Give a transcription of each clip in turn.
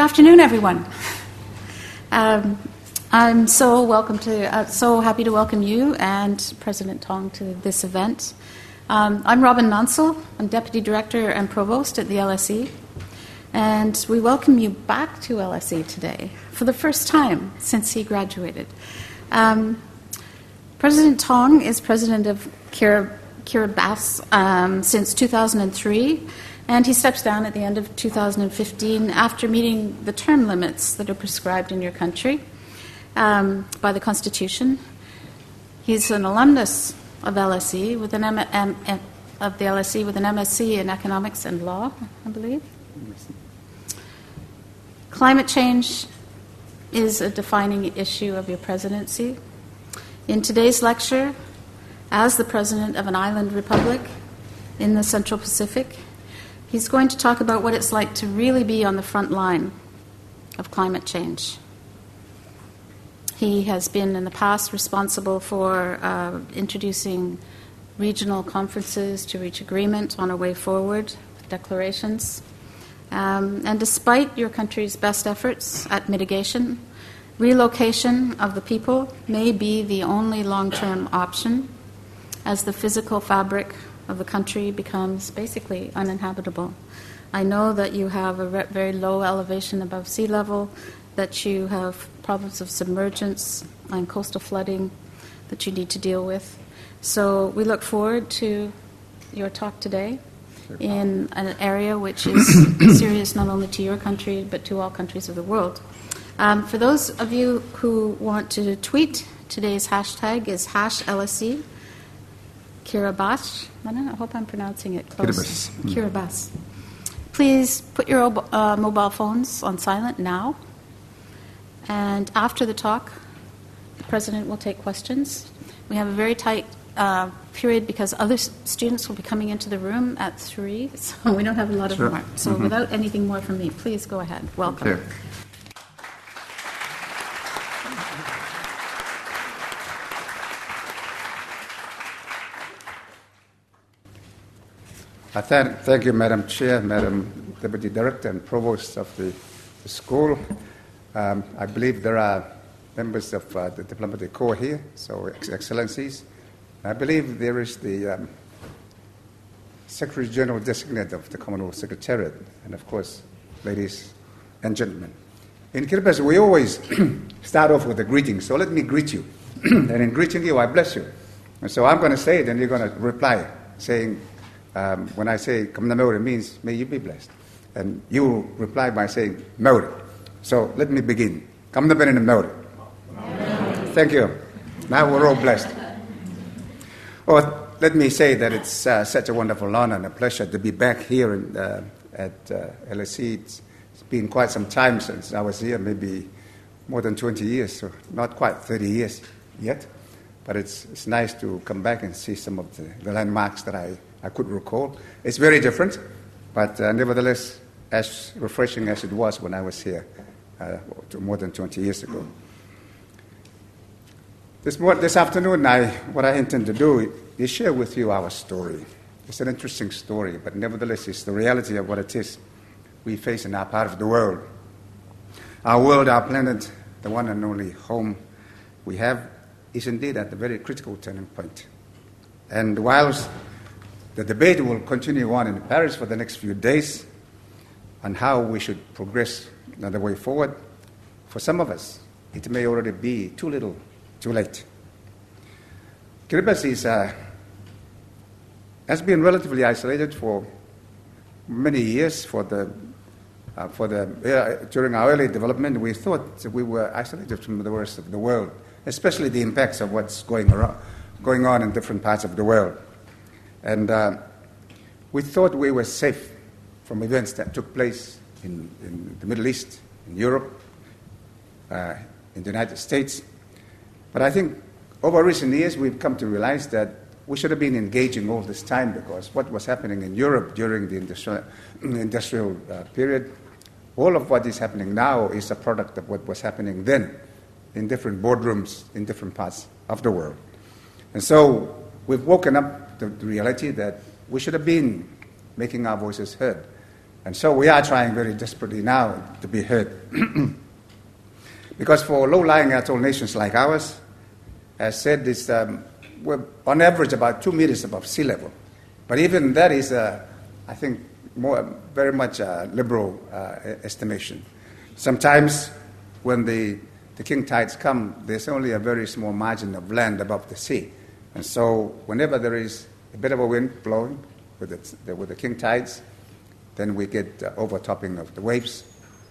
Good afternoon, everyone. Um, I'm so welcome to, uh, so happy to welcome you and President Tong to this event. Um, I'm Robin Mansell. I'm Deputy Director and Provost at the LSE. And we welcome you back to LSE today for the first time since he graduated. Um, President Tong is president of Kiribati um, since 2003, and he steps down at the end of 2015 after meeting the term limits that are prescribed in your country um, by the Constitution. He's an alumnus of LSE with an M- M- M- of the LSE with an MSc in economics and law, I believe. Climate change is a defining issue of your presidency. In today's lecture, as the president of an island republic in the Central Pacific, he's going to talk about what it's like to really be on the front line of climate change. He has been in the past responsible for uh, introducing regional conferences to reach agreement on a way forward, declarations. Um, and despite your country's best efforts at mitigation, relocation of the people may be the only long term option as the physical fabric of the country becomes basically uninhabitable. I know that you have a re- very low elevation above sea level, that you have problems of submergence and coastal flooding that you need to deal with. So we look forward to your talk today in an area which is serious not only to your country but to all countries of the world. Um, for those of you who want to tweet, today's hashtag is hash LSE Kiribati. I, I hope I'm pronouncing it close. Kiribati. Kiribati. Please put your uh, mobile phones on silent now. And after the talk, the president will take questions. We have a very tight uh, period because other students will be coming into the room at 3, so we don't have a lot sure. of more. So mm-hmm. without anything more from me, please go ahead. Welcome. Thank, thank you, Madam Chair, Madam Deputy Director, and Provost of the, the school. Um, I believe there are members of uh, the diplomatic corps here, so excellencies. I believe there is the um, Secretary General designate of the Commonwealth Secretariat, and of course, ladies and gentlemen. In Kiribati, we always start off with a greeting, so let me greet you. and in greeting you, I bless you. And so I'm going to say it, and you're going to reply, saying, um, when I say Kamna it means, may you be blessed. And you reply by saying, Mauri. So let me begin. Kamna in Mauri. Thank you. Now we're all blessed. Oh, let me say that it's uh, such a wonderful honor and a pleasure to be back here in, uh, at uh, LSE. It's, it's been quite some time since I was here, maybe more than 20 years, so not quite 30 years yet. But it's, it's nice to come back and see some of the, the landmarks that I, I could recall. It's very different, but uh, nevertheless, as refreshing as it was when I was here uh, more than 20 years ago. This, this afternoon, I, what I intend to do is share with you our story. It's an interesting story, but nevertheless, it's the reality of what it is we face in our part of the world. Our world, our planet, the one and only home we have, is indeed at a very critical turning point. And whilst the debate will continue on in Paris for the next few days on how we should progress the way forward. For some of us, it may already be too little, too late. Kiribati uh, has been relatively isolated for many years. For the, uh, for the, uh, during our early development, we thought we were isolated from the rest of the world, especially the impacts of what's going, around, going on in different parts of the world. And uh, we thought we were safe from events that took place in, in the Middle East, in Europe, uh, in the United States. But I think over recent years we've come to realize that we should have been engaging all this time because what was happening in Europe during the industrial, industrial uh, period, all of what is happening now is a product of what was happening then in different boardrooms in different parts of the world. And so we've woken up the reality that we should have been making our voices heard And so we are trying very desperately now to be heard. because for low lying atoll nations like ours, as said, it's, um, we're on average about two meters above sea level. But even that is, uh, I think, more, very much a liberal uh, estimation. Sometimes when the, the king tides come, there's only a very small margin of land above the sea. And so whenever there is a bit of a wind blowing with the, with the king tides, then we get uh, overtopping of the waves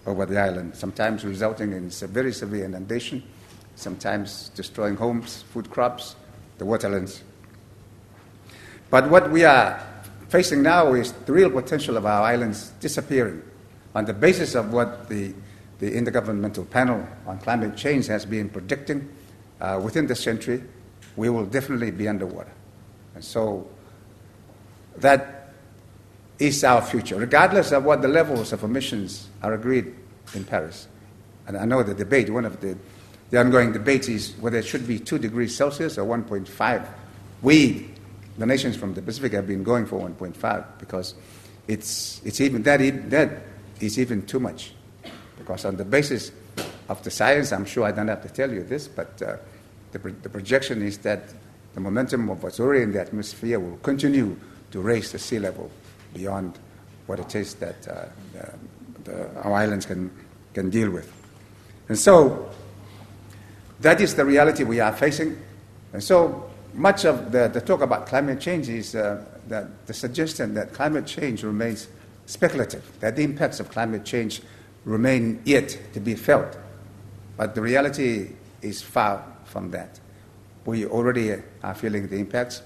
over the island, sometimes resulting in very severe inundation, sometimes destroying homes, food crops, the waterlands. But what we are facing now is the real potential of our islands disappearing on the basis of what the, the Intergovernmental Panel on Climate Change has been predicting. Uh, within the century, we will definitely be underwater. And so that is our future, regardless of what the levels of emissions are agreed in Paris. And I know the debate, one of the, the ongoing debates is whether it should be 2 degrees Celsius or 1.5. We, the nations from the Pacific, have been going for 1.5 because it's, it's even, that, that is even too much. Because on the basis of the science, I'm sure I don't have to tell you this, but uh, the, the projection is that the momentum of what's already in the atmosphere will continue to raise the sea level beyond what it is that uh, the, our islands can, can deal with. And so that is the reality we are facing. And so much of the, the talk about climate change is uh, that the suggestion that climate change remains speculative, that the impacts of climate change remain yet to be felt. But the reality is far from that. We already are feeling the impacts.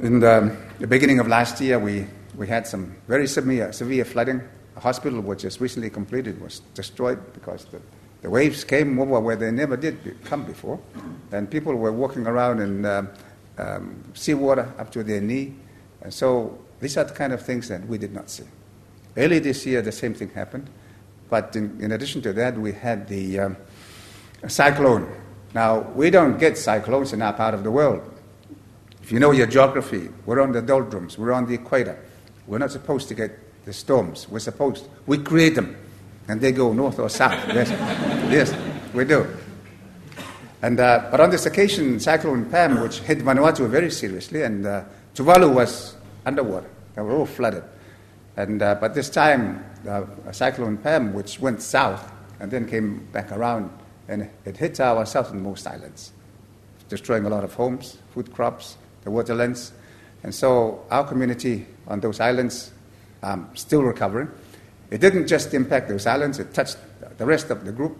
In the, the beginning of last year, we, we had some very severe, severe flooding. A hospital which just recently completed was destroyed because the, the waves came over where they never did come before. And people were walking around in um, um, seawater up to their knee. And so these are the kind of things that we did not see. Early this year, the same thing happened. But in, in addition to that, we had the um, cyclone. Now, we don't get cyclones in our part of the world. If you know your geography, we're on the doldrums, we're on the equator. We're not supposed to get the storms. We're supposed, we create them, and they go north or south. yes, yes, we do. And, uh, but on this occasion, Cyclone Pam, which hit Vanuatu very seriously, and uh, Tuvalu was underwater. They were all flooded. And, uh, but this time, uh, Cyclone Pam, which went south and then came back around, and it hit our southernmost islands, destroying a lot of homes, food crops, the waterlands. And so our community on those islands um, still recovering. It didn't just impact those islands, it touched the rest of the group.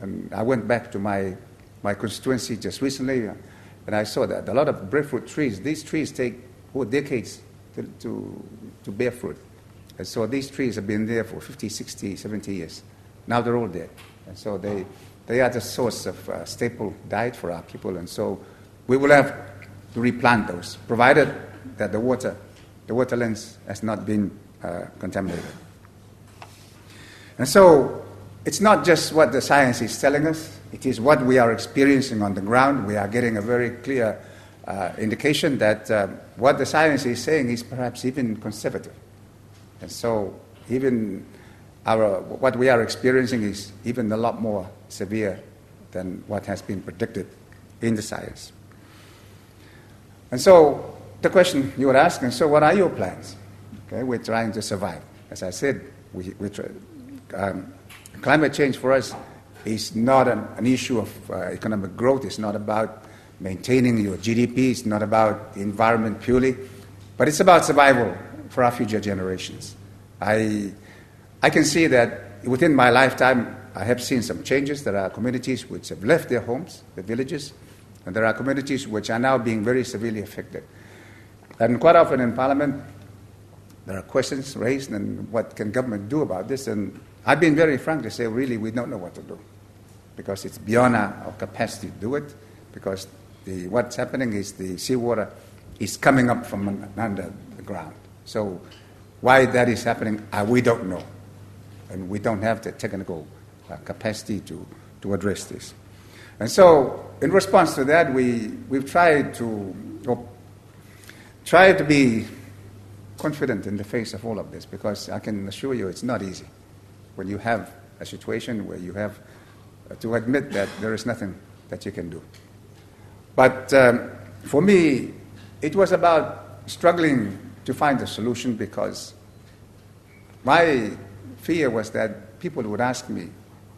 And I went back to my, my constituency just recently, uh, and I saw that a lot of breadfruit trees, these trees take oh, decades to, to, to bear fruit. And so these trees have been there for 50, 60, 70 years. Now they're all dead. And so they, they are the source of uh, staple diet for our people. And so we will have to replant those, provided that the water, the waterlands has not been uh, contaminated. And so it's not just what the science is telling us, it is what we are experiencing on the ground. We are getting a very clear uh, indication that uh, what the science is saying is perhaps even conservative. And so even our, what we are experiencing is even a lot more severe than what has been predicted in the science. And so the question you were asking, so what are your plans? Okay, we're trying to survive. As I said, we, we try, um, climate change for us is not an, an issue of uh, economic growth. It's not about maintaining your GDP. It's not about the environment purely. But it's about survival for our future generations. I, I can see that within my lifetime, I have seen some changes. There are communities which have left their homes, their villages, and there are communities which are now being very severely affected. And quite often in Parliament, there are questions raised, and what can government do about this? And I've been very frank to say, really, we don't know what to do because it's beyond our, our capacity to do it. Because the, what's happening is the seawater is coming up from under the ground. So why that is happening, uh, we don't know, and we don't have the technical uh, capacity to, to address this. And so, in response to that, we, we've tried to, try to be confident in the face of all of this because I can assure you it's not easy when you have a situation where you have to admit that there is nothing that you can do. But um, for me, it was about struggling to find a solution because my fear was that people would ask me, you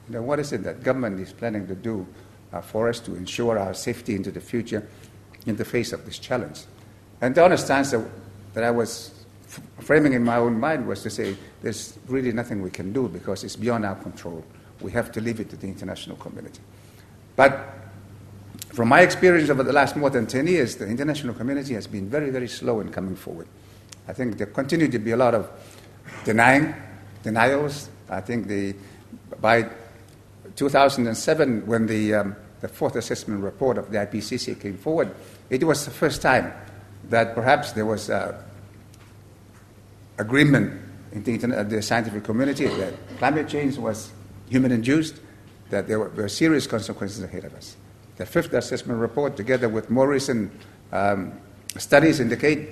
know, what is it that government is planning to do uh, for us to ensure our safety into the future in the face of this challenge? And the honest answer that I was f- framing in my own mind was to say, there's really nothing we can do because it's beyond our control. We have to leave it to the international community. But from my experience over the last more than 10 years, the international community has been very, very slow in coming forward. I think there continue to be a lot of denying, denials. I think the, by 2007, when the, um, the fourth assessment report of the IPCC came forward, it was the first time that perhaps there was uh, agreement in the, internet, the scientific community that climate change was human induced, that there were, were, serious consequences ahead of us. The fifth assessment report, together with more recent um, studies, indicate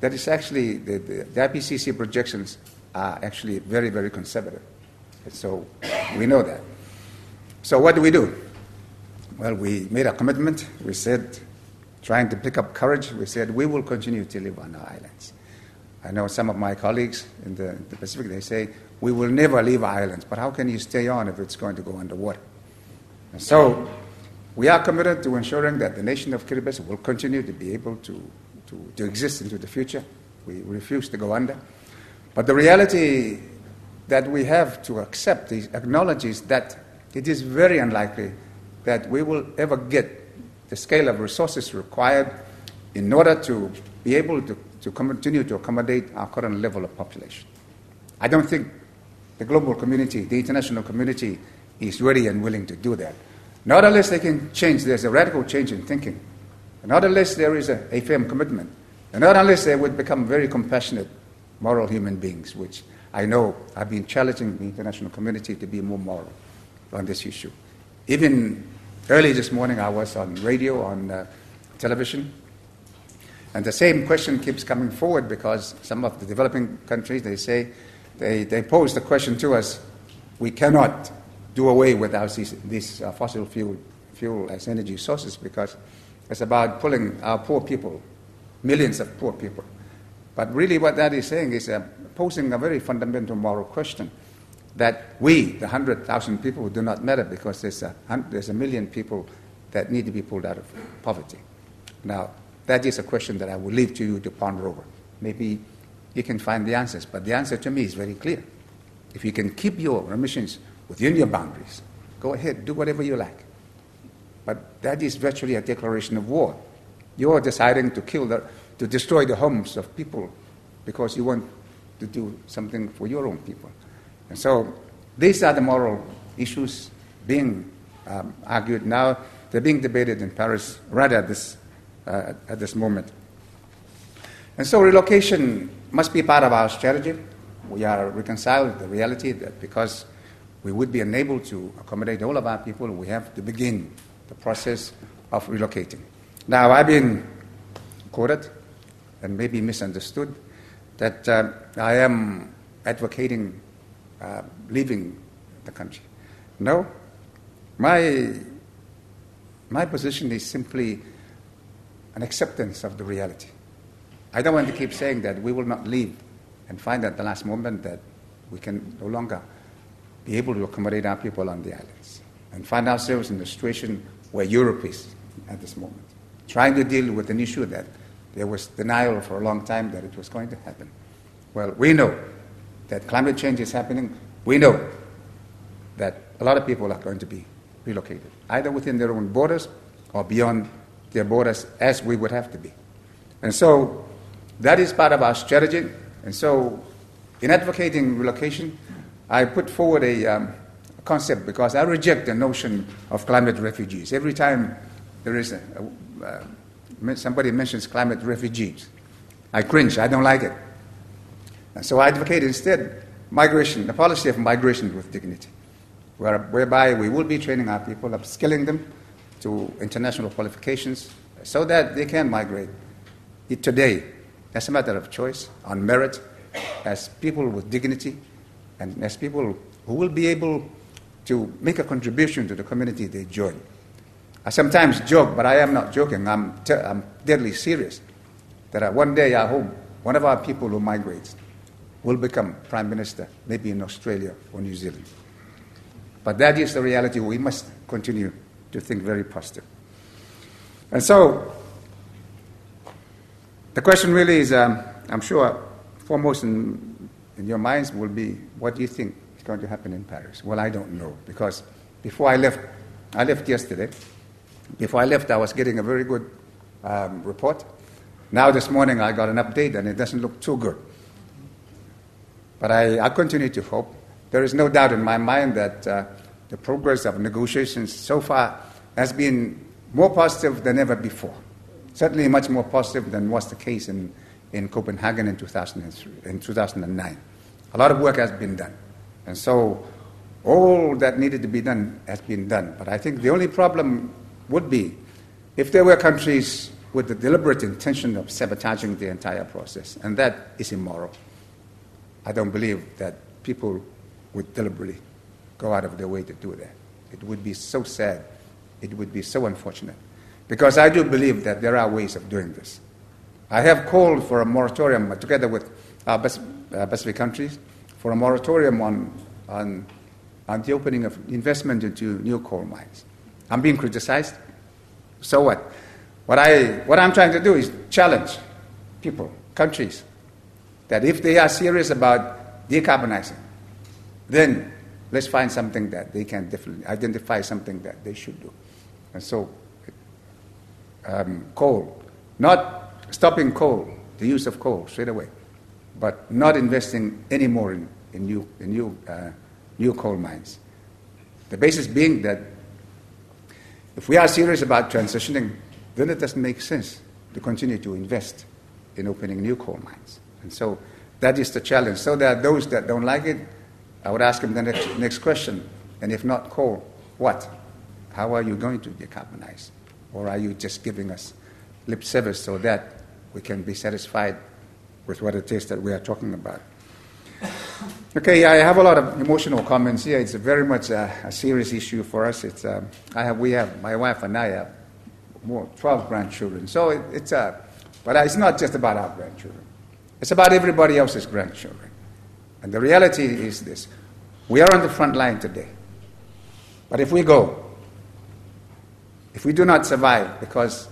that it's actually the, the, the, IPCC projections are actually very, very conservative. So we know that. So what do we do? Well, we made a commitment. We said, trying to pick up courage, we said we will continue to live on our islands. I know some of my colleagues in the, the Pacific, they say, we will never leave our islands, but how can you stay on if it's going to go underwater? And so we are committed to ensuring that the nation of Kiribati will continue to be able to, to, to exist into the future. We refuse to go under. But the reality that we have to accept is, acknowledge is that it is very unlikely that we will ever get the scale of resources required in order to be able to, to continue to accommodate our current level of population. I don't think the global community, the international community, is ready and willing to do that. Not unless they can change, there's a radical change in thinking. Not unless there is a, a firm commitment. And not unless they would become very compassionate, moral human beings, which I know have been challenging the international community to be more moral on this issue. Even early this morning, I was on radio, on uh, television, and the same question keeps coming forward because some of the developing countries, they say, they, they pose the question to us, we cannot do away with our, these uh, fossil fuel, fuel as energy sources because it's about pulling our poor people, millions of poor people. But really, what that is saying is uh, posing a very fundamental moral question that we, the 100,000 people, do not matter because there's a, there's a million people that need to be pulled out of poverty. Now, that is a question that I will leave to you to ponder over. Maybe you can find the answers, but the answer to me is very clear. If you can keep your emissions within your boundaries. Go ahead, do whatever you like. But that is virtually a declaration of war. You are deciding to kill the, to destroy the homes of people because you want to do something for your own people. And so these are the moral issues being um, argued now. They're being debated in Paris right at this, uh, at this moment. And so relocation must be part of our strategy. We are reconciled with the reality that because we would be unable to accommodate all of our people, we have to begin the process of relocating. Now, I've been quoted and maybe misunderstood that uh, I am advocating uh, leaving the country. No, my, my position is simply an acceptance of the reality. I don't want to keep saying that we will not leave and find at the last moment that we can no longer be able to accommodate our people on the islands and find ourselves in the situation where Europe is at this moment, trying to deal with an issue that there was denial for a long time that it was going to happen. Well, we know that climate change is happening. We know that a lot of people are going to be relocated, either within their own borders or beyond their borders, as we would have to be. And so that is part of our strategy. And so, in advocating relocation, I put forward a, um, a, concept because I reject the notion of climate refugees. Every time there is a, a, uh, somebody mentions climate refugees, I cringe. I don't like it. So I advocate instead migration, the policy of migration with dignity, whereby we will be training our people, upskilling them to international qualifications so that they can migrate today as a matter of choice, on merit, as people with dignity, and as people who will be able to make a contribution to the community they join. I sometimes joke, but I am not joking. I'm, I'm deadly serious. That one day I hope one of our people who migrates will become prime minister, maybe in Australia or New Zealand. But that is the reality. We must continue to think very positive. And so, the question really is um, I'm sure foremost in, in your minds will be what do you think is going to happen in Paris? Well, I don't know because before I left, I left yesterday. Before I left, I was getting a very good um, report. Now, this morning, I got an update and it doesn't look too good. But I, I continue to hope. There is no doubt in my mind that uh, the progress of negotiations so far has been more positive than ever before. Certainly, much more positive than was the case in, in Copenhagen in, 2003, in 2009. A lot of work has been done. And so, all that needed to be done has been done. But I think the only problem would be if there were countries with the deliberate intention of sabotaging the entire process, and that is immoral. I don't believe that people would deliberately go out of their way to do that. It would be so sad. It would be so unfortunate. Because I do believe that there are ways of doing this. I have called for a moratorium uh, together with uh, our uh, Pacific countries for a moratorium on, on, on the opening of investment into new coal mines. I'm being criticized. So what? What, I, what I'm trying to do is challenge people, countries, that if they are serious about decarbonizing, then let's find something that they can definitely identify something that they should do. And so, um, coal, not stopping coal, the use of coal straight away, but not investing any more in, in, new, in new, uh, new coal mines. The basis being that if we are serious about transitioning, then it doesn't make sense to continue to invest in opening new coal mines. And so that is the challenge. So there are those that don't like it. I would ask them the next, next question. And if not coal, what? How are you going to decarbonize? Or are you just giving us lip service so that we can be satisfied with what it is that we are talking about? Okay, I have a lot of emotional comments here. It's very much a, a serious issue for us. It's, uh, I have, we have, my wife and I have more, 12 grandchildren. So it, it's a, but it's not just about our grandchildren. It's about everybody else's grandchildren. And the reality is this. We are on the front line today. But if we go, if we do not survive because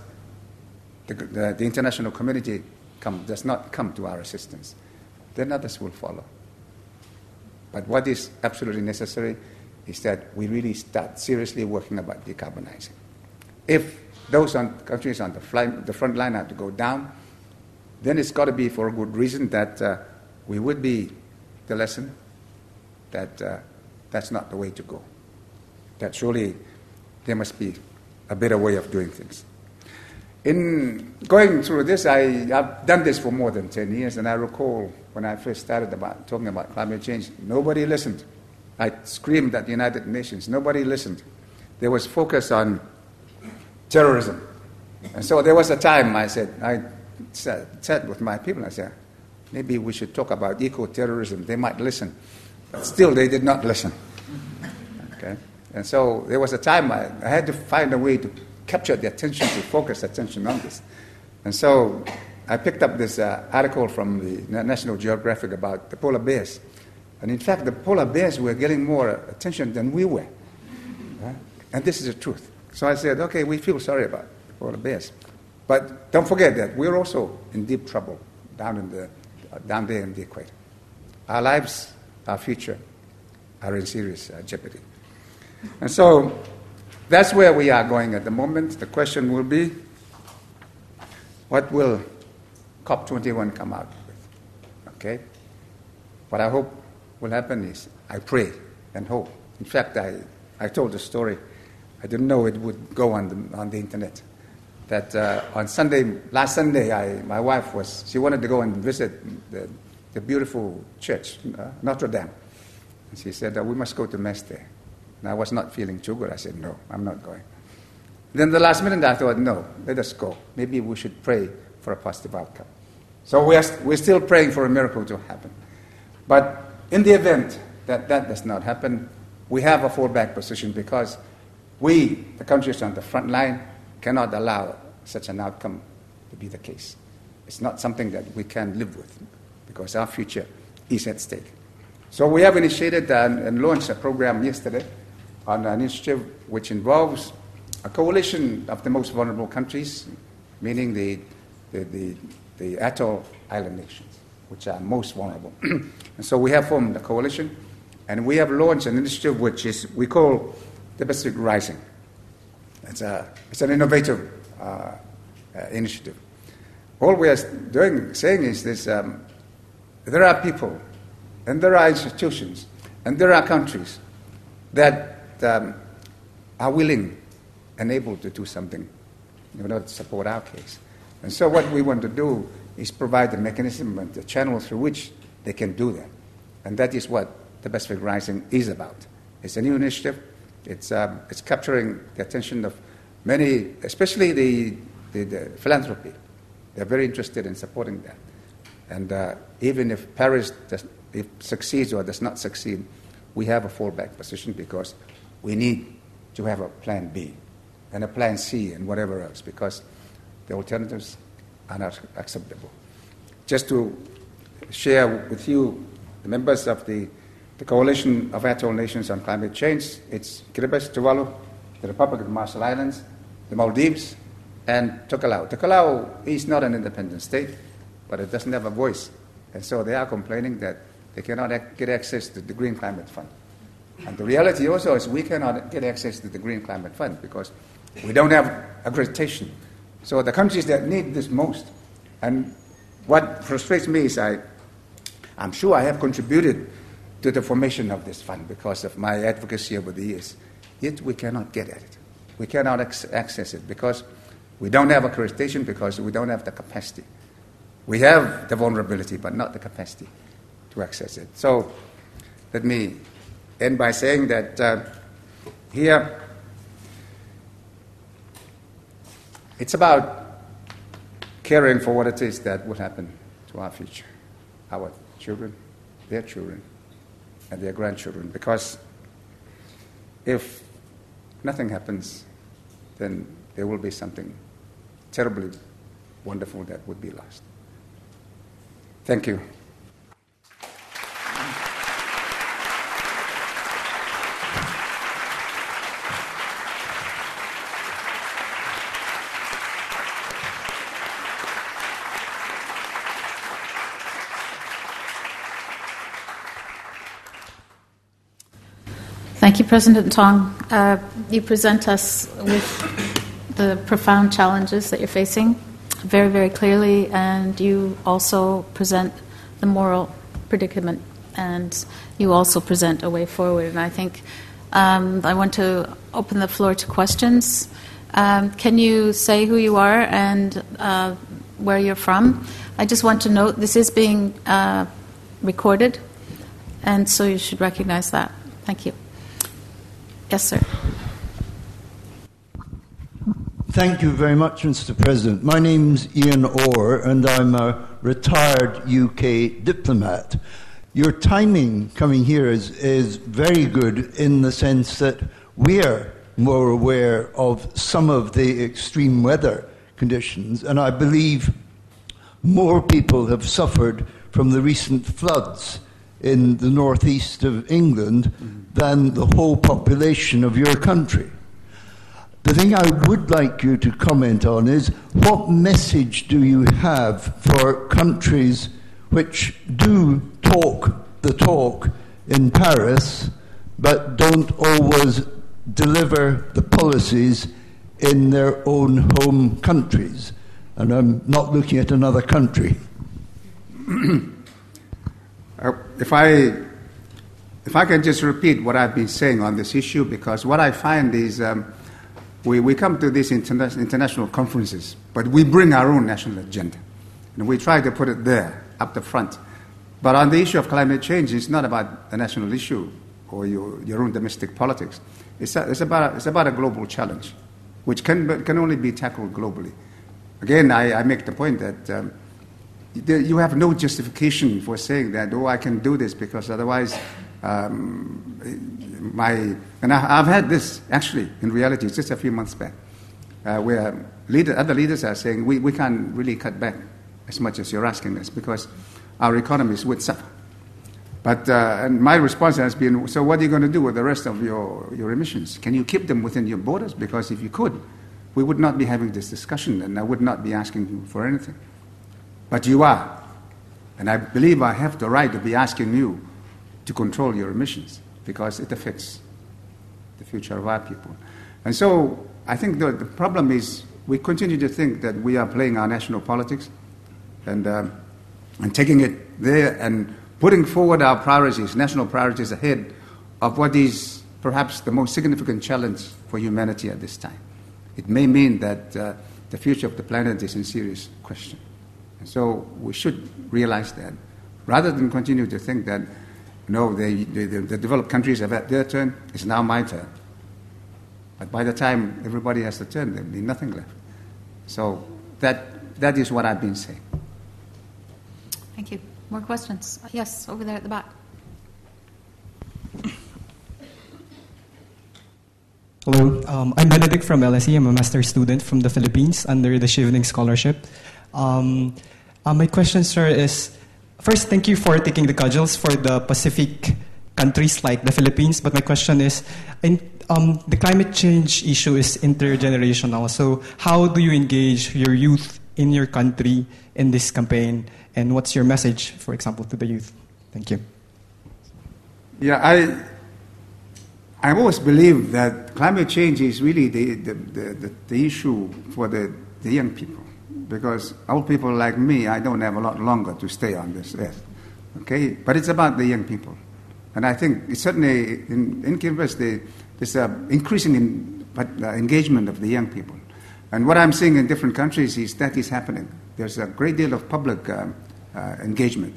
the, the, the international community come, does not come to our assistance, then others will follow. But what is absolutely necessary is that we really start seriously working about decarbonizing. If those on, countries on the, fly, the front line have to go down, then it's got to be for a good reason that uh, we would be the lesson that uh, that's not the way to go. That surely there must be a better way of doing things. In going through this, I, have done this for more than 10 years, and I recall when I first started about talking about climate change, nobody listened. I screamed at the United Nations, nobody listened. There was focus on terrorism. And so there was a time I said, I sat with my people, I said, maybe we should talk about eco terrorism. They might listen. But still, they did not listen. Okay? And so there was a time I, I had to find a way to capture the attention, to focus attention on this. And so I picked up this uh, article from the National Geographic about the polar bears. And in fact, the polar bears were getting more attention than we were. Right? And this is the truth. So I said, okay, we feel sorry about the polar bears. But don't forget that we're also in deep trouble down, in the, down there in the equator. Our lives, our future, are in serious uh, jeopardy. And so that's where we are going at the moment. The question will be what will COP21 come out with? Okay? What I hope will happen is I pray and hope. In fact, I, I told the story. I didn't know it would go on the, on the internet. That uh, on Sunday, last Sunday, I, my wife was, she wanted to go and visit the, the beautiful church, uh, Notre Dame. And she said, uh, We must go to Mass there. And I was not feeling too good. I said, No, I'm not going. Then the last minute I thought, No, let us go. Maybe we should pray for a positive outcome. So we are, we're still praying for a miracle to happen. But in the event that that does not happen, we have a fallback position because we, the countries on the front line, cannot allow such an outcome to be the case. It's not something that we can live with because our future is at stake. So we have initiated and, and launched a program yesterday on an initiative which involves a coalition of the most vulnerable countries, meaning the, the, the, the atoll island nations, which are most vulnerable. and so we have formed a coalition, and we have launched an initiative which is we call the Pacific Rising. It's, a, it's an innovative uh, uh, initiative. All we are doing, saying is this um, there are people, and there are institutions, and there are countries that um, are willing and able to do something in order to support our case. And so, what we want to do is provide the mechanism and the channel through which they can do that. And that is what the Pacific Rising is about. It's a new initiative. It's, um, it's capturing the attention of many, especially the, the, the, philanthropy. They're very interested in supporting that. And uh, even if Paris does, if succeeds or does not succeed, we have a fallback position because we need to have a plan B and a plan C and whatever else because the alternatives are not acceptable. Just to share with you, the members of the, the Coalition of Atoll Nations on Climate Change, it's Kiribati, Tuvalu, the Republic of the Marshall Islands, the Maldives, and Tokelau. Tokelau is not an independent state, but it doesn't have a voice. And so they are complaining that they cannot get access to the Green Climate Fund. And the reality also is we cannot get access to the Green Climate Fund because we don't have accreditation. So the countries that need this most, and what frustrates me is I, I'm sure I have contributed to the formation of this fund because of my advocacy over the years. Yet we cannot get at it. We cannot access it because we don't have accreditation because we don't have the capacity. We have the vulnerability, but not the capacity to access it. So let me end by saying that uh, here it's about caring for what it is that will happen to our future, our children, their children, and their grandchildren. Because if nothing happens, then there will be something terribly wonderful that would be lost. Thank you. Thank you, President Tong. Uh, you present us with the profound challenges that you're facing very, very clearly, and you also present the moral predicament, and you also present a way forward. And I think um, I want to open the floor to questions. Um, can you say who you are and uh, where you're from? I just want to note this is being uh, recorded, and so you should recognize that. Thank you. Yes, sir. Thank you very much, Mr. President. My name's Ian Orr, and I'm a retired UK diplomat. Your timing coming here is, is very good in the sense that we're more aware of some of the extreme weather conditions, and I believe more people have suffered from the recent floods in the northeast of England than the whole population of your country. The thing I would like you to comment on is what message do you have for countries which do talk the talk in Paris but don't always deliver the policies in their own home countries? And I'm not looking at another country. Uh, if I if I can just repeat what I've been saying on this issue, because what I find is um, we, we come to these interna- international conferences, but we bring our own national agenda. And we try to put it there, up the front. But on the issue of climate change, it's not about a national issue or your, your own domestic politics. It's, a, it's, about, it's about a global challenge, which can, can only be tackled globally. Again, I, I make the point that um, you have no justification for saying that, oh, I can do this because otherwise um, my. And I, have had this actually in reality just a few months back, uh, where leader, other leaders are saying we, we can't really cut back as much as you're asking us because our economies would suffer. But uh, and my response has been so, what are you going to do with the rest of your, your emissions? Can you keep them within your borders? Because if you could, we would not be having this discussion and I would not be asking you for anything. But you are. And I believe I have the right to be asking you to control your emissions because it affects the future of our people. And so I think the, the problem is we continue to think that we are playing our national politics and, uh, and taking it there and putting forward our priorities, national priorities, ahead of what is perhaps the most significant challenge for humanity at this time. It may mean that uh, the future of the planet is in serious question. And so we should realize that rather than continue to think that, no, the, the, the developed countries have had their turn, it's now my turn. But by the time everybody has the turn, there will be nothing left. So that, that is what I've been saying. Thank you. More questions? Yes, over there at the back. Hello, um, I'm Benedict from LSE. I'm a master's student from the Philippines under the Chevening Scholarship. Um, uh, my question, sir, is first, thank you for taking the cudgels for the Pacific countries like the Philippines. But my question is, in, um, the climate change issue is intergenerational. So, how do you engage your youth in your country in this campaign? And what's your message, for example, to the youth? Thank you. Yeah, I, I've always believed that climate change is really the, the, the, the, issue for the, the young people. Because old people like me, I don't have a lot longer to stay on this earth. Okay? But it's about the young people. And I think certainly in, in Kiribati, the, there's an increasing in, uh, engagement of the young people. And what I'm seeing in different countries is that is happening. There's a great deal of public um, uh, engagement.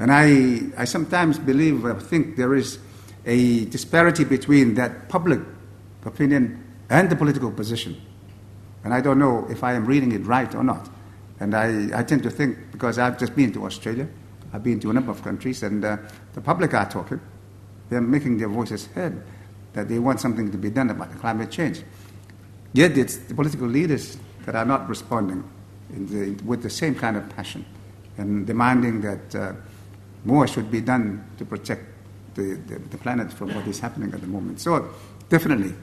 And I, I sometimes believe, I think there is a disparity between that public opinion and the political position. And I don't know if I am reading it right or not. And I, I tend to think, because I've just been to Australia, I've been to a number of countries, and uh, the public are talking. They're making their voices heard that they want something to be done about the climate change. Yet it's the political leaders that are not responding the, with the same kind of passion and demanding that uh, more should be done to protect the, the, the, planet from what is happening at the moment. So, definitely,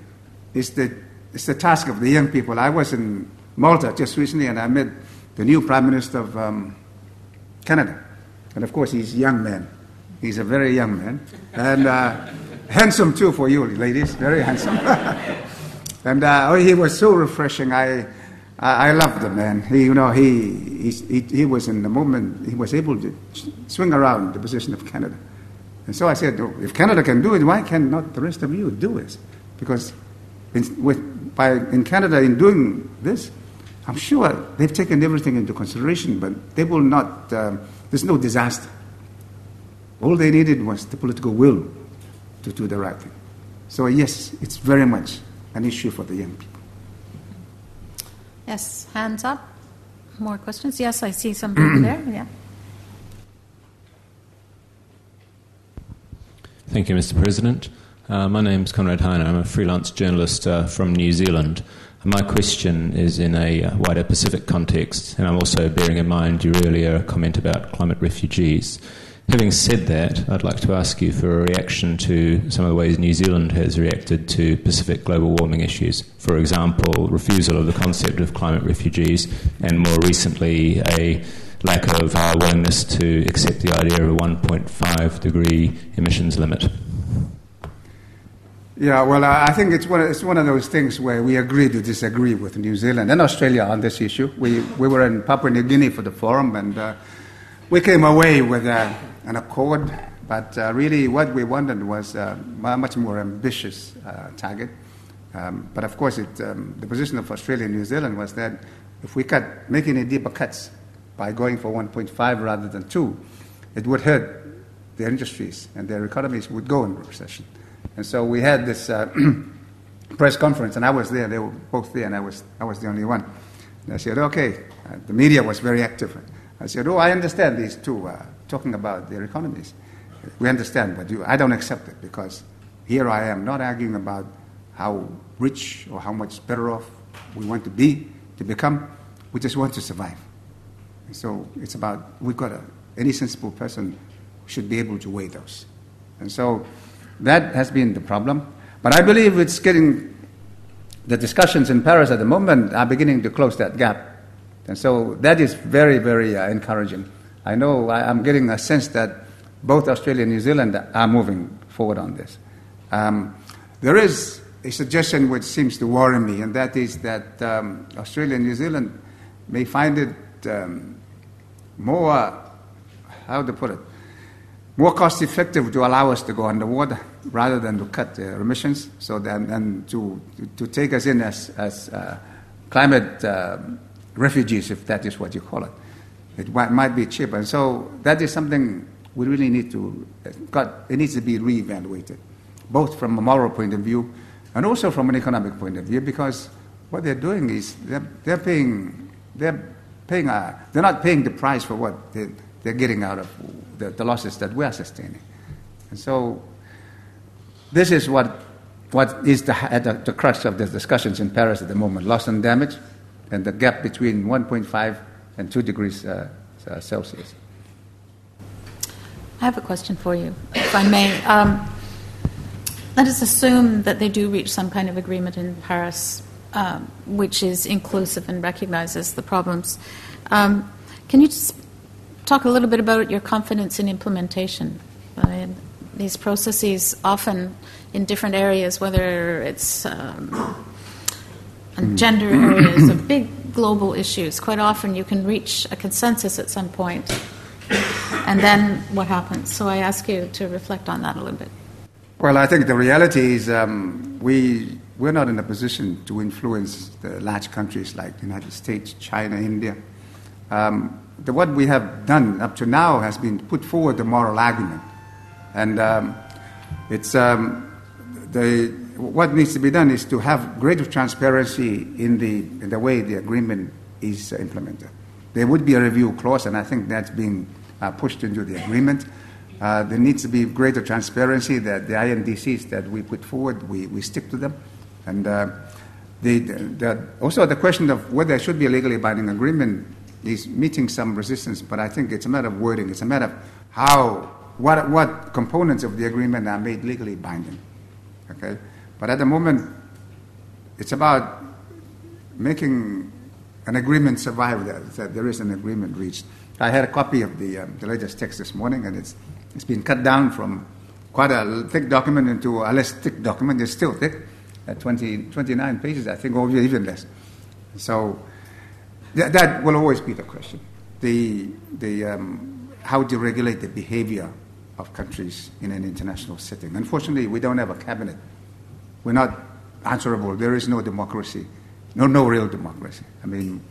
it's the, it's the task of the young people. I was in Malta just recently and I met the new Prime Minister of um, Canada. And of course, he's a young man. He's a very young man. And uh, handsome too for you, ladies. Very handsome. and uh, oh, he was so refreshing. I, I, I loved the man. He, you know, he, he, he was in the moment, he was able to swing around the position of Canada. And so I said, oh, if Canada can do it, why cannot the rest of you do it? Because in, with, by, in Canada, in doing this, I'm sure they've taken everything into consideration, but they will not, um, there's no disaster. All they needed was the political will to do the right thing. So, yes, it's very much an issue for the young people. Yes, hands up. More questions? Yes, I see some over there. Yeah. Thank you, Mr. President. Uh, my name is Conrad Heine. I'm a freelance journalist uh, from New Zealand. my question is in a uh, wider Pacific context, and I'm also bearing in mind your earlier comment about climate refugees. Having said that, I'd like to ask you for a reaction to some of the ways New Zealand has reacted to Pacific global warming issues. For example, refusal of the concept of climate refugees, and more recently, a lack of our willingness to accept the idea of a 1.5 degree emissions limit. Yeah, well, I think it's one, it's one of those things where we agree to disagree with New Zealand and Australia on this issue. We, we were in Papua New Guinea for the forum, and uh, we came away with uh, an accord, but uh, really what we wanted was uh, a much more ambitious uh, target. Um, but of course, it, um, the position of Australia and New Zealand was that if we cut, make any deeper cuts by going for 1.5 rather than 2, it would hurt their industries and their economies would go into recession. And so we had this uh, press conference, and I was there. They were both there, and I was, I was the only one. And I said, okay. Uh, the media was very active. I said, oh, I understand these two uh, talking about their economies. We understand, but you, I don't accept it because here I am not arguing about how rich or how much better off we want to be, to become. We just want to survive. So it's about, we've got a, any sensible person should be able to weigh those. And so that has been the problem. But I believe it's getting, the discussions in Paris at the moment are beginning to close that gap. And so that is very, very uh, encouraging. I know I, am getting a sense that both Australia and New Zealand are moving forward on this. Um, there is a suggestion which seems to worry me, and that is that um, Australia and New Zealand may find it um, more, how to put it, more cost effective to allow us to go underwater rather than to cut the emissions, so then and to, to take us in as, as uh, climate uh, refugees, if that is what you call it. It might, might be cheaper. And so that is something we really need to, got, it needs to be reevaluated, both from a moral point of view and also from an economic point of view, because what they're doing is they're, they're paying, they're paying, a, they're not paying the price for what they, they're getting out of the, the losses that we are sustaining. And so this is what, what is the, at the, the crux of the discussions in Paris at the moment loss and damage, and the gap between 1.5 and 2 degrees uh, uh, Celsius. I have a question for you, if I may. Um, let us assume that they do reach some kind of agreement in Paris, um, which is inclusive and recognizes the problems. Um, can you just talk a little bit about your confidence in implementation? I mean, these processes often in different areas, whether it's um, gender areas or big global issues, quite often you can reach a consensus at some point and then what happens? So I ask you to reflect on that a little bit. Well, I think the reality is um, we, we're not in a position to influence the large countries like the United States, China, India. Um, the, what we have done up to now has been put forward the moral argument. And um, it's, um, the, what needs to be done is to have greater transparency in the, in the way the agreement is implemented. There would be a review clause, and I think that's being uh, pushed into the agreement. Uh, there needs to be greater transparency that the INDCs that we put forward, we, we stick to them. And uh, the, the, also the question of whether there should be a legally binding agreement is meeting some resistance, but I think it's a matter of wording. It's a matter of how, what, what components of the agreement are made legally binding. Okay? But at the moment, it's about making an agreement survive that, that there is an agreement reached. I had a copy of the, um, the latest text this morning, and it's, it's been cut down from quite a thick document into a less thick document. It's still thick, at 20, 29 pages, I think, or even less. So th- that will always be the question. The, the, um, how to regulate the behavior of countries in an international setting. Unfortunately, we don't have a cabinet. We're not answerable. There is no democracy, no, no real democracy. I mean,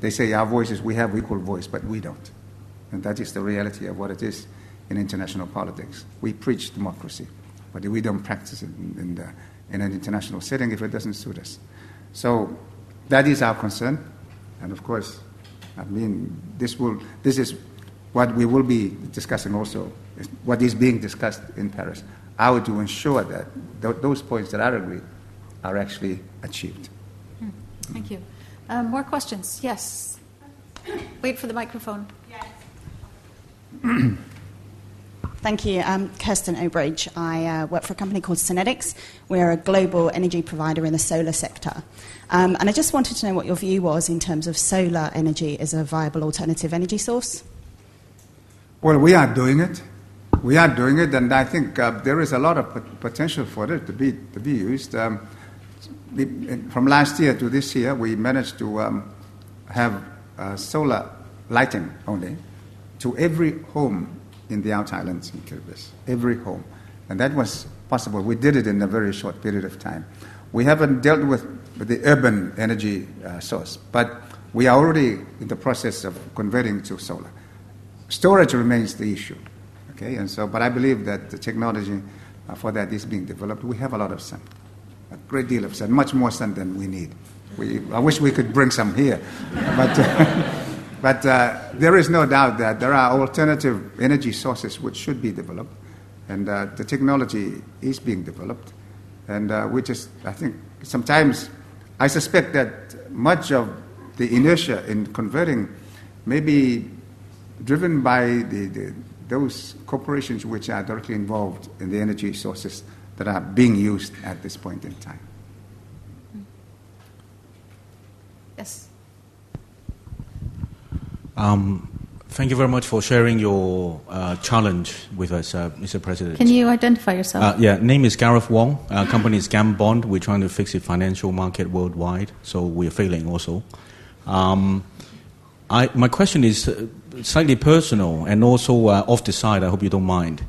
they say our voices, we have equal voice, but we don't. And that is the reality of what it is in international politics. We preach democracy, but we don't practice it in, in, the, in an international setting if it doesn't suit us. So that is our concern. And of course, I mean, this, will, this is what we will be discussing also, what is being discussed in Paris. How to ensure that th- those points that are agreed are actually achieved. Hmm. Thank you. Um, more questions? Yes. Wait for the microphone. Thank you. I'm Kirsten O'Bridge. I uh, work for a company called Synetics. We're a global energy provider in the solar sector. Um, and I just wanted to know what your view was in terms of solar energy as a viable alternative energy source. Well, we are doing it. We are doing it, and I think uh, there is a lot of potential for it to be, to be used. Um, from last year to this year, we managed to um, have uh, solar lighting only to every home in the out islands in Kiribati, every home. And that was possible. We did it in a very short period of time. We haven't dealt with, the urban energy uh, source, but we are already in the process of converting to solar. Storage remains the issue, okay? And so, but I believe that the technology uh, for that is being developed. We have a lot of sun, a great deal of sun, much more sun than we need. We, I wish we could bring some here, but. But uh, there is no doubt that there are alternative energy sources which should be developed, and uh, the technology is being developed. And uh, we just, I think, sometimes I suspect that much of the inertia in converting may be driven by the, the, those corporations which are directly involved in the energy sources that are being used at this point in time. Um, thank you very much for sharing your uh, challenge with us, uh, Mr. President. Can you identify yourself? Uh, yeah, name is Gareth Wong. Uh, company is Gambond. We're trying to fix the financial market worldwide, so we're failing also. Um, I, my question is uh, slightly personal and also uh, off the side. I hope you don't mind.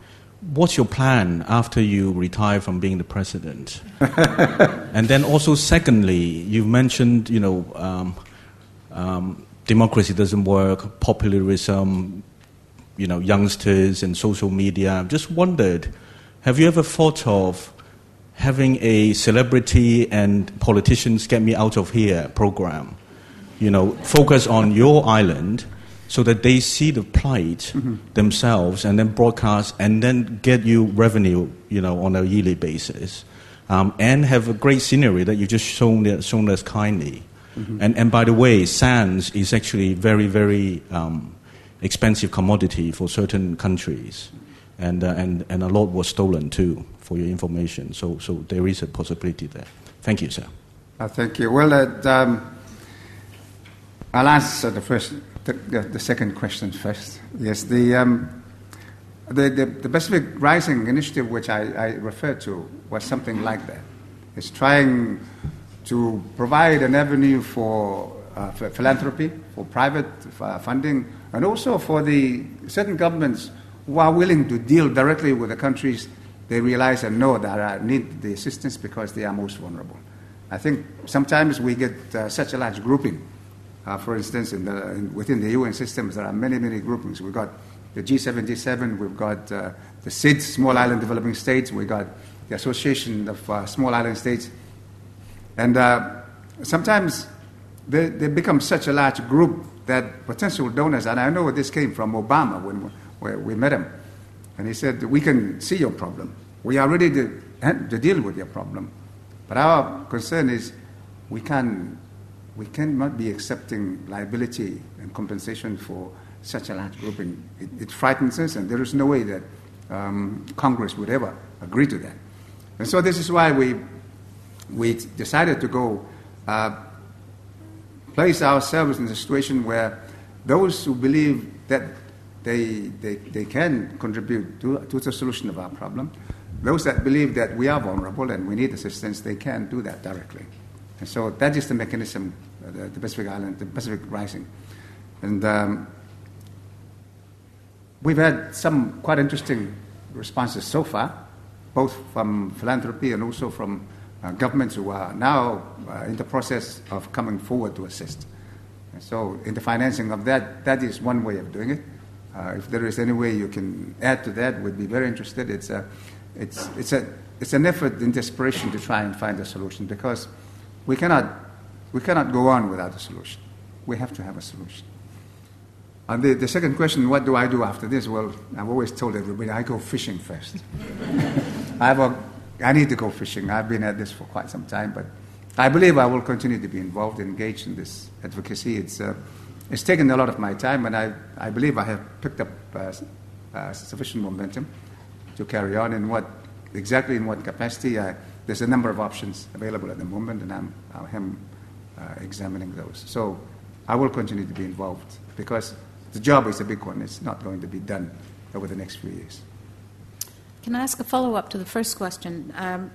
What's your plan after you retire from being the president? and then also, secondly, you've mentioned, you know, um, um, democracy doesn't work, populism, you know, youngsters and social media. I've just wondered, have you ever thought of having a celebrity and politicians get me out of here program? You know, focus on your island so that they see the plight mm-hmm. themselves and then broadcast and then get you revenue, you know, on a yearly basis. Um, and have a great scenery that you just shown, shown us kindly. Mm-hmm. And, and by the way, sands is actually very, very um, expensive commodity for certain countries. And, uh, and, and a lot was stolen too, for your information. So, so there is a possibility there. Thank you, sir. Uh, thank you. Well, uh, um, I'll answer the first the, the, second question first. Yes, the, um, the, the, the, Pacific Rising Initiative, which I, I referred to, was something like that. It's trying to provide an avenue for, uh, for philanthropy, for private uh, funding, and also for the certain governments who are willing to deal directly with the countries they realize and know that uh, need the assistance because they are most vulnerable. I think sometimes we get uh, such a large grouping uh, for instance, in the, in, within the UN systems, there are many, many groupings. We've got the G77, we've got uh, the SIDS, Small Island Developing States, we've got the Association of uh, Small Island States. And uh, sometimes they, they become such a large group that potential donors, and I know where this came from Obama when we, we met him, and he said, We can see your problem. We are ready to, to deal with your problem. But our concern is we can we cannot be accepting liability and compensation for such a large grouping. It, it frightens us, and there is no way that um, Congress would ever agree to that. And so this is why we, we decided to go uh, place ourselves in a situation where those who believe that they, they, they can contribute to, to the solution of our problem, those that believe that we are vulnerable and we need assistance, they can do that directly. And so that is the mechanism, uh, the, the, Pacific Island, the Pacific Rising. And um, we've had some quite interesting responses so far, both from philanthropy and also from uh, governments who are now uh, in the process of coming forward to assist. And so, in the financing of that, that is one way of doing it. Uh, if there is any way you can add to that, we'd be very interested. It's, a, it's, it's, a, it's an effort in desperation to try and find a solution because we cannot, we cannot go on without a solution. We have to have a solution. And the, the second question, what do I do after this? Well, I've always told everybody I go fishing first. I, have a, I need to go fishing. I've been at this for quite some time, but I believe I will continue to be involved, and engaged in this advocacy. It's, uh, it's taken a lot of my time, and I, I believe I have picked up uh, uh, sufficient momentum to carry on in what exactly in what capacity. There's a number of options available at the moment, and I'm, I'm uh, examining those. So I will continue to be involved because the job is a big one. It's not going to be done over the next few years. Can I ask a follow up to the first question? Um,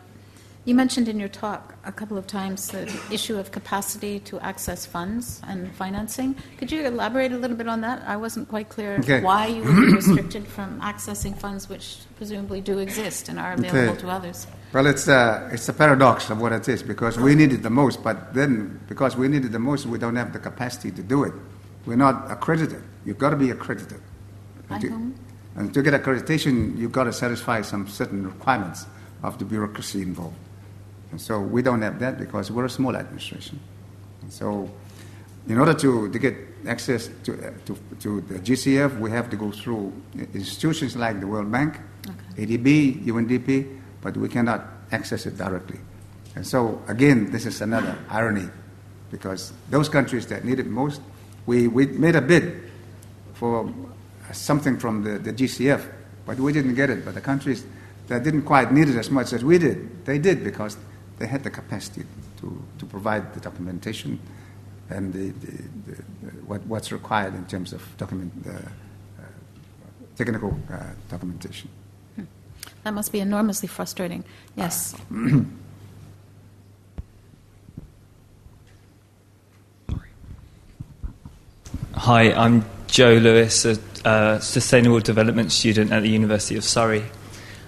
you mentioned in your talk a couple of times the issue of capacity to access funds and financing. Could you elaborate a little bit on that? I wasn't quite clear okay. why you would be restricted from accessing funds which presumably do exist and are available okay. to others. Well, it's a, uh, it's a paradox of what it is because we need it the most, but then because we need it the most, we don't have the capacity to do it. We're not accredited. You've got to be accredited. And to, and to get accreditation, you've got to satisfy some certain requirements of the bureaucracy involved. And so we don't have that because we're a small administration. And so in order to, to get access to, to, to the GCF, we have to go through institutions like the World Bank, okay. ADB, UNDP, but we cannot access it directly. And so, again, this is another irony because those countries that need it most, we, we made a bid for something from the, the GCF, but we didn't get it. But the countries that didn't quite need it as much as we did, they did because they had the capacity to, to provide the documentation and the, the, the, what, what's required in terms of document, uh, uh, technical uh, documentation. Hmm. That must be enormously frustrating. Yes. Hi, I'm Joe Lewis, a, sustainable development student at the University of Surrey.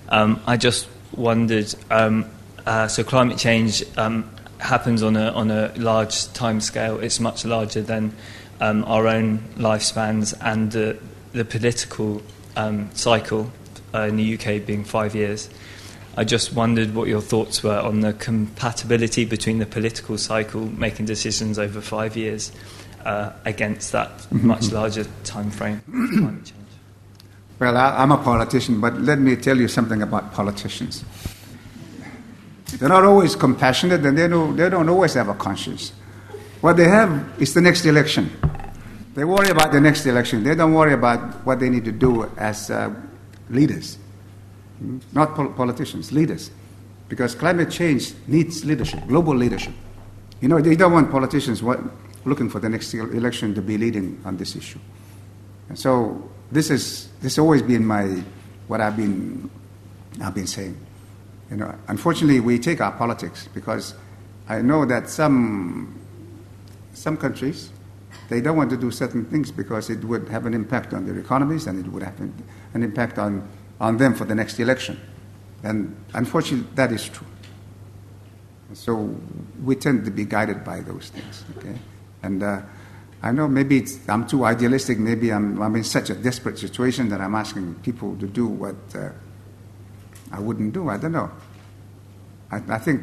Um, I just wondered um, uh, so, climate change um, happens on a, on a large time scale, it's much larger than um, our own lifespans and the, the political um, cycle uh, in the UK being five years. I just wondered what your thoughts were on the compatibility between the political cycle making decisions over five years uh, against that mm-hmm. much larger time frame of climate change. Well, I, I'm a politician, but let me tell you something about politicians. They're not always compassionate and they don't, they don't always have a conscience. What they have is the next election. They worry about the next election. They don't worry about what they need to do as uh, leaders, not pol- politicians, leaders. Because climate change needs leadership, global leadership. You know, they don't want politicians what, looking for the next election to be leading on this issue. And so this is this has always been my what I've been I've been saying. You know, unfortunately, we take our politics because I know that some some countries they don't want to do certain things because it would have an impact on their economies and it would have an impact on, on them for the next election. And unfortunately, that is true. So we tend to be guided by those things. Okay? And uh, I know maybe I'm too idealistic. Maybe I'm, I'm in such a desperate situation that I'm asking people to do what uh, I wouldn't do. I don't know. I, I think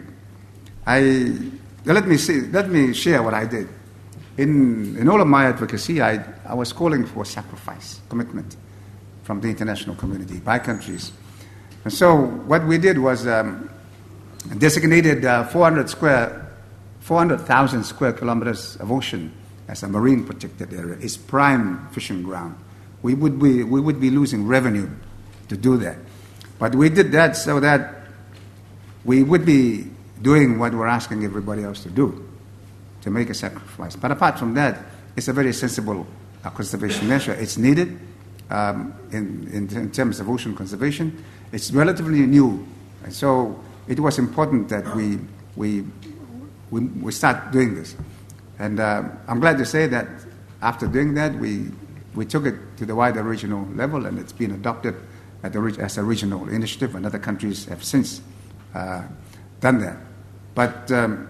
I let me see. Let me share what I did. In in all of my advocacy, I I was calling for sacrifice, commitment from the international community by countries. And so what we did was um, designated uh, 400 square, 400,000 square kilometers of ocean as a marine protected area. is prime fishing ground. We would be, we would be losing revenue to do that. But we did that so that we would be doing what we're asking everybody else to do, to make a sacrifice. But apart from that, it's a very sensible uh, conservation measure. It's needed um, in, in, in, terms of ocean conservation. It's relatively new. And so it was important that we, we, we, we start doing this. And uh, I'm glad to say that after doing that, we, we took it to the wider regional level and it's been adopted the, as a regional initiative, and other countries have since uh, done that. But um,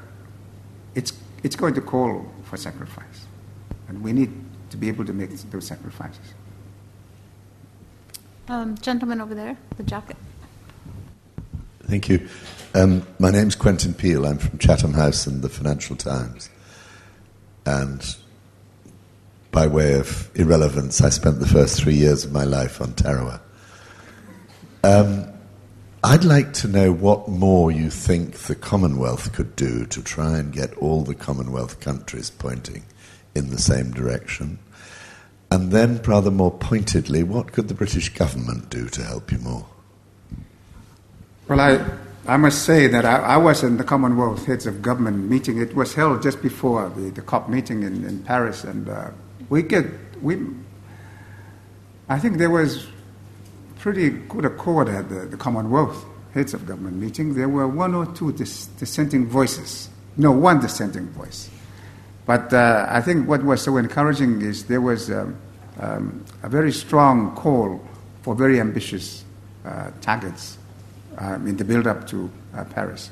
it's, it's going to call for sacrifice, and we need to be able to make those sacrifices. Um, gentleman over there, the jacket. Thank you. Um, my name's Quentin Peel. I'm from Chatham House and the Financial Times. And by way of irrelevance, I spent the first three years of my life on Tarawa. Um, I'd like to know what more you think the Commonwealth could do to try and get all the Commonwealth countries pointing in the same direction. And then, rather more pointedly, what could the British government do to help you more? Well, I, I must say that I, I was in the Commonwealth Heads of Government meeting. It was held just before the, the COP meeting in, in Paris, and uh, we get we. I think there was pretty good accord at the, the Commonwealth heads of government meeting. There were one or two dis- dissenting voices. No, one dissenting voice. But uh, I think what was so encouraging is there was um, um, a very strong call for very ambitious uh, targets um, in the build up to uh, Paris.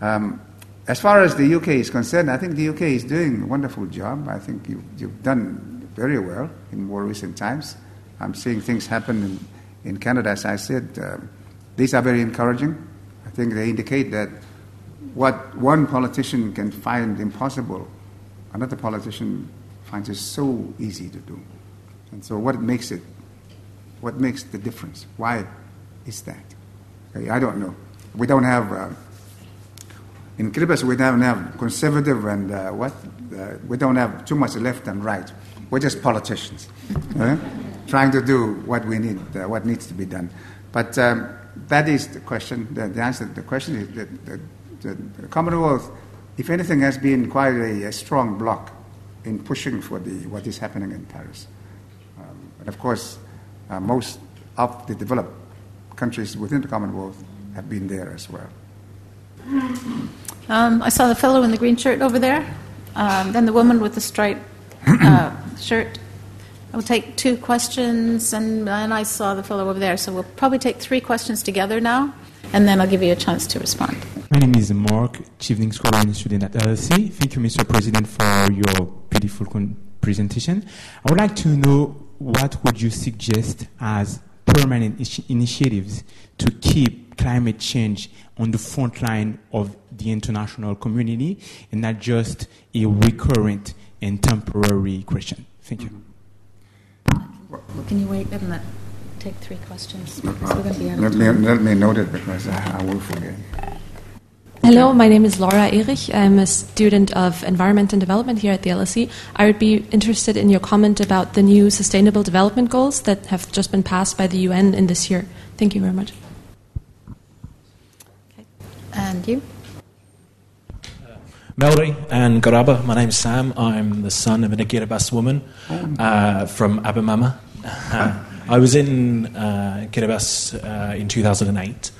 Um, as far as the UK is concerned, I think the UK is doing a wonderful job. I think you, have done very well in more recent times. I'm seeing things happen in in Canada, as I said, uh, these are very encouraging. I think they indicate that what one politician can find impossible, another politician finds it so easy to do. And so, what makes it? What makes the difference? Why is that? I don't know. We don't have. Uh, in Kiribati, we don't have conservative and uh, what? Uh, we don't have too much left and right. We're just politicians, trying to do what we need, uh, what needs to be done. But um, that is the question. The, the answer to the question is that the, the, the, Commonwealth, if anything, has been quite a, a, strong block in pushing for the, what is happening in Paris. Um, and of course, uh, most of the developed countries within the Commonwealth have been there as well. Um, I saw the fellow in the green shirt over there, um, then the woman with the striped uh, shirt. We'll take two questions, and, and I saw the fellow over there, so we'll probably take three questions together now, and then I'll give you a chance to respond. My name is Mark, Chevening Scholar and student at LSE. Thank you, Mr. President, for your beautiful presentation. I would like to know what would you suggest as permanent initiatives to keep climate change on the front line of the international community and not just a recurrent and temporary question. Thank you. Well, can you wait and let, take three questions? No let, me, let me note it because I, I will forget. Hello, my name is Laura Erich. I'm a student of Environment and Development here at the LSE. I would be interested in your comment about the new Sustainable Development Goals that have just been passed by the UN in this year. Thank you very much. Okay. And you? Melody and Garaba. My name's Sam. I'm the son of an Kiribati woman uh, from Abemama. Uh, I was in uh, Kiribati uh, in 2008.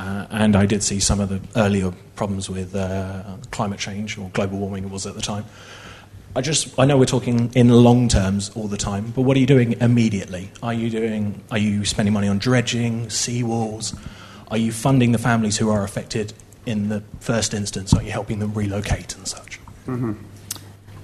Uh, and I did see some of the earlier problems with uh, climate change or global warming was at the time. I just I know we're talking in long terms all the time, but what are you doing immediately? Are you doing are you spending money on dredging, seawalls? Are you funding the families who are affected in the first instance? Are you helping them relocate and such? Mm-hmm.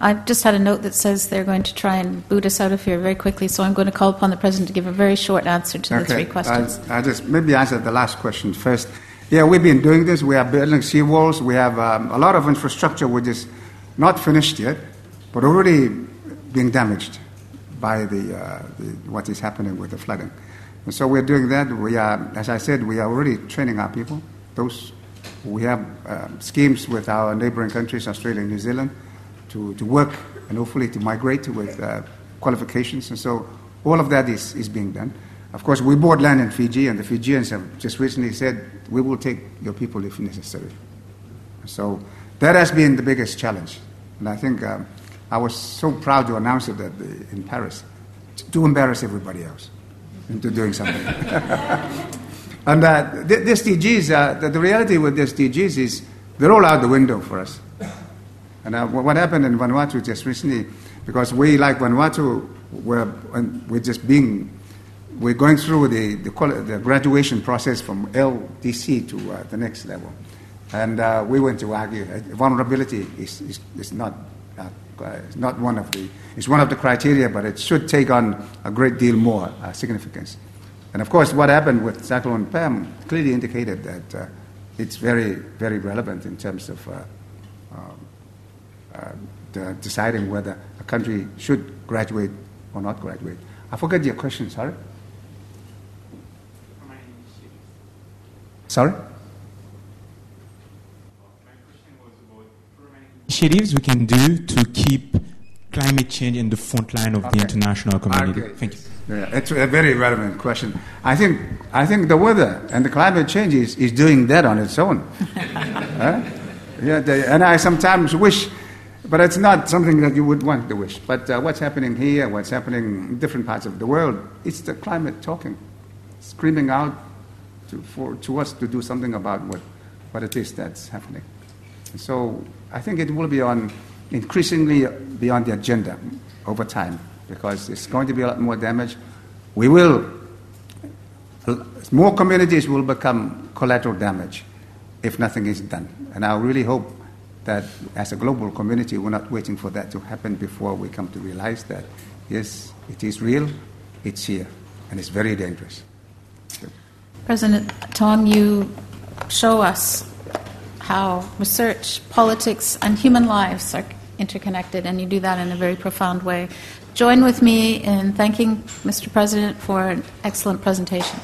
I've just had a note that says they're going to try and boot us out of here very quickly, so I'm going to call upon the President to give a very short answer to okay. the three questions. I, I just maybe answer the last question first. Yeah, we've been doing this. We are building seawalls. We have um, a lot of infrastructure which is not finished yet, but already being damaged by the, uh, the what is happening with the flooding. And so we're doing that. We are, as I said, we are already training our people. Those we have uh, schemes with our neighboring countries, Australia and New Zealand to, to work and hopefully to migrate with uh, qualifications. And so all of that is, is being done. Of course, we bought land in Fiji, and the Fijians have just recently said, we will take your people if necessary. So that has been the biggest challenge. And I think um, I was so proud to announce it at the, in Paris to embarrass everybody else into doing something. and uh, the, the SDGs, uh, the, the reality with the SDGs is they're all out the window for us. And uh, what happened in Vanuatu just recently, because we, like Vanuatu, we're, we're just being, we're going through the, the, the graduation process from LDC to uh, the next level. And uh, we went to argue uh, vulnerability is, is, is not, uh, is not one of the, it's one of the criteria, but it should take on a great deal more uh, significance. And of course, what happened with Cyclone Pam clearly indicated that it's very, very relevant in terms of um, uh, deciding whether a country should graduate or not graduate. I forget your question, sorry. Sorry? My question was about initiatives we can do to keep climate change in the front line of okay. the international community. Okay. Thank you. Yeah, it's a very relevant question. I think, I think the weather and the climate change is, is doing that on its own. uh, yeah, they, and I sometimes wish but it's not something that you would want to wish. But uh, what's happening here, what's happening in different parts of the world, it's the climate talking, screaming out to, for, to us to do something about what, what it is that's happening. So I think it will be on increasingly beyond the agenda over time because it's going to be a lot more damage. We will, more communities will become collateral damage if nothing is done. And I really hope that as a global community, we're not waiting for that to happen before we come to realize that, yes, it is real, it's here, and it's very dangerous. President Tong, you show us how research, politics, and human lives are interconnected, and you do that in a very profound way. Join with me in thanking Mr. President for an excellent presentation.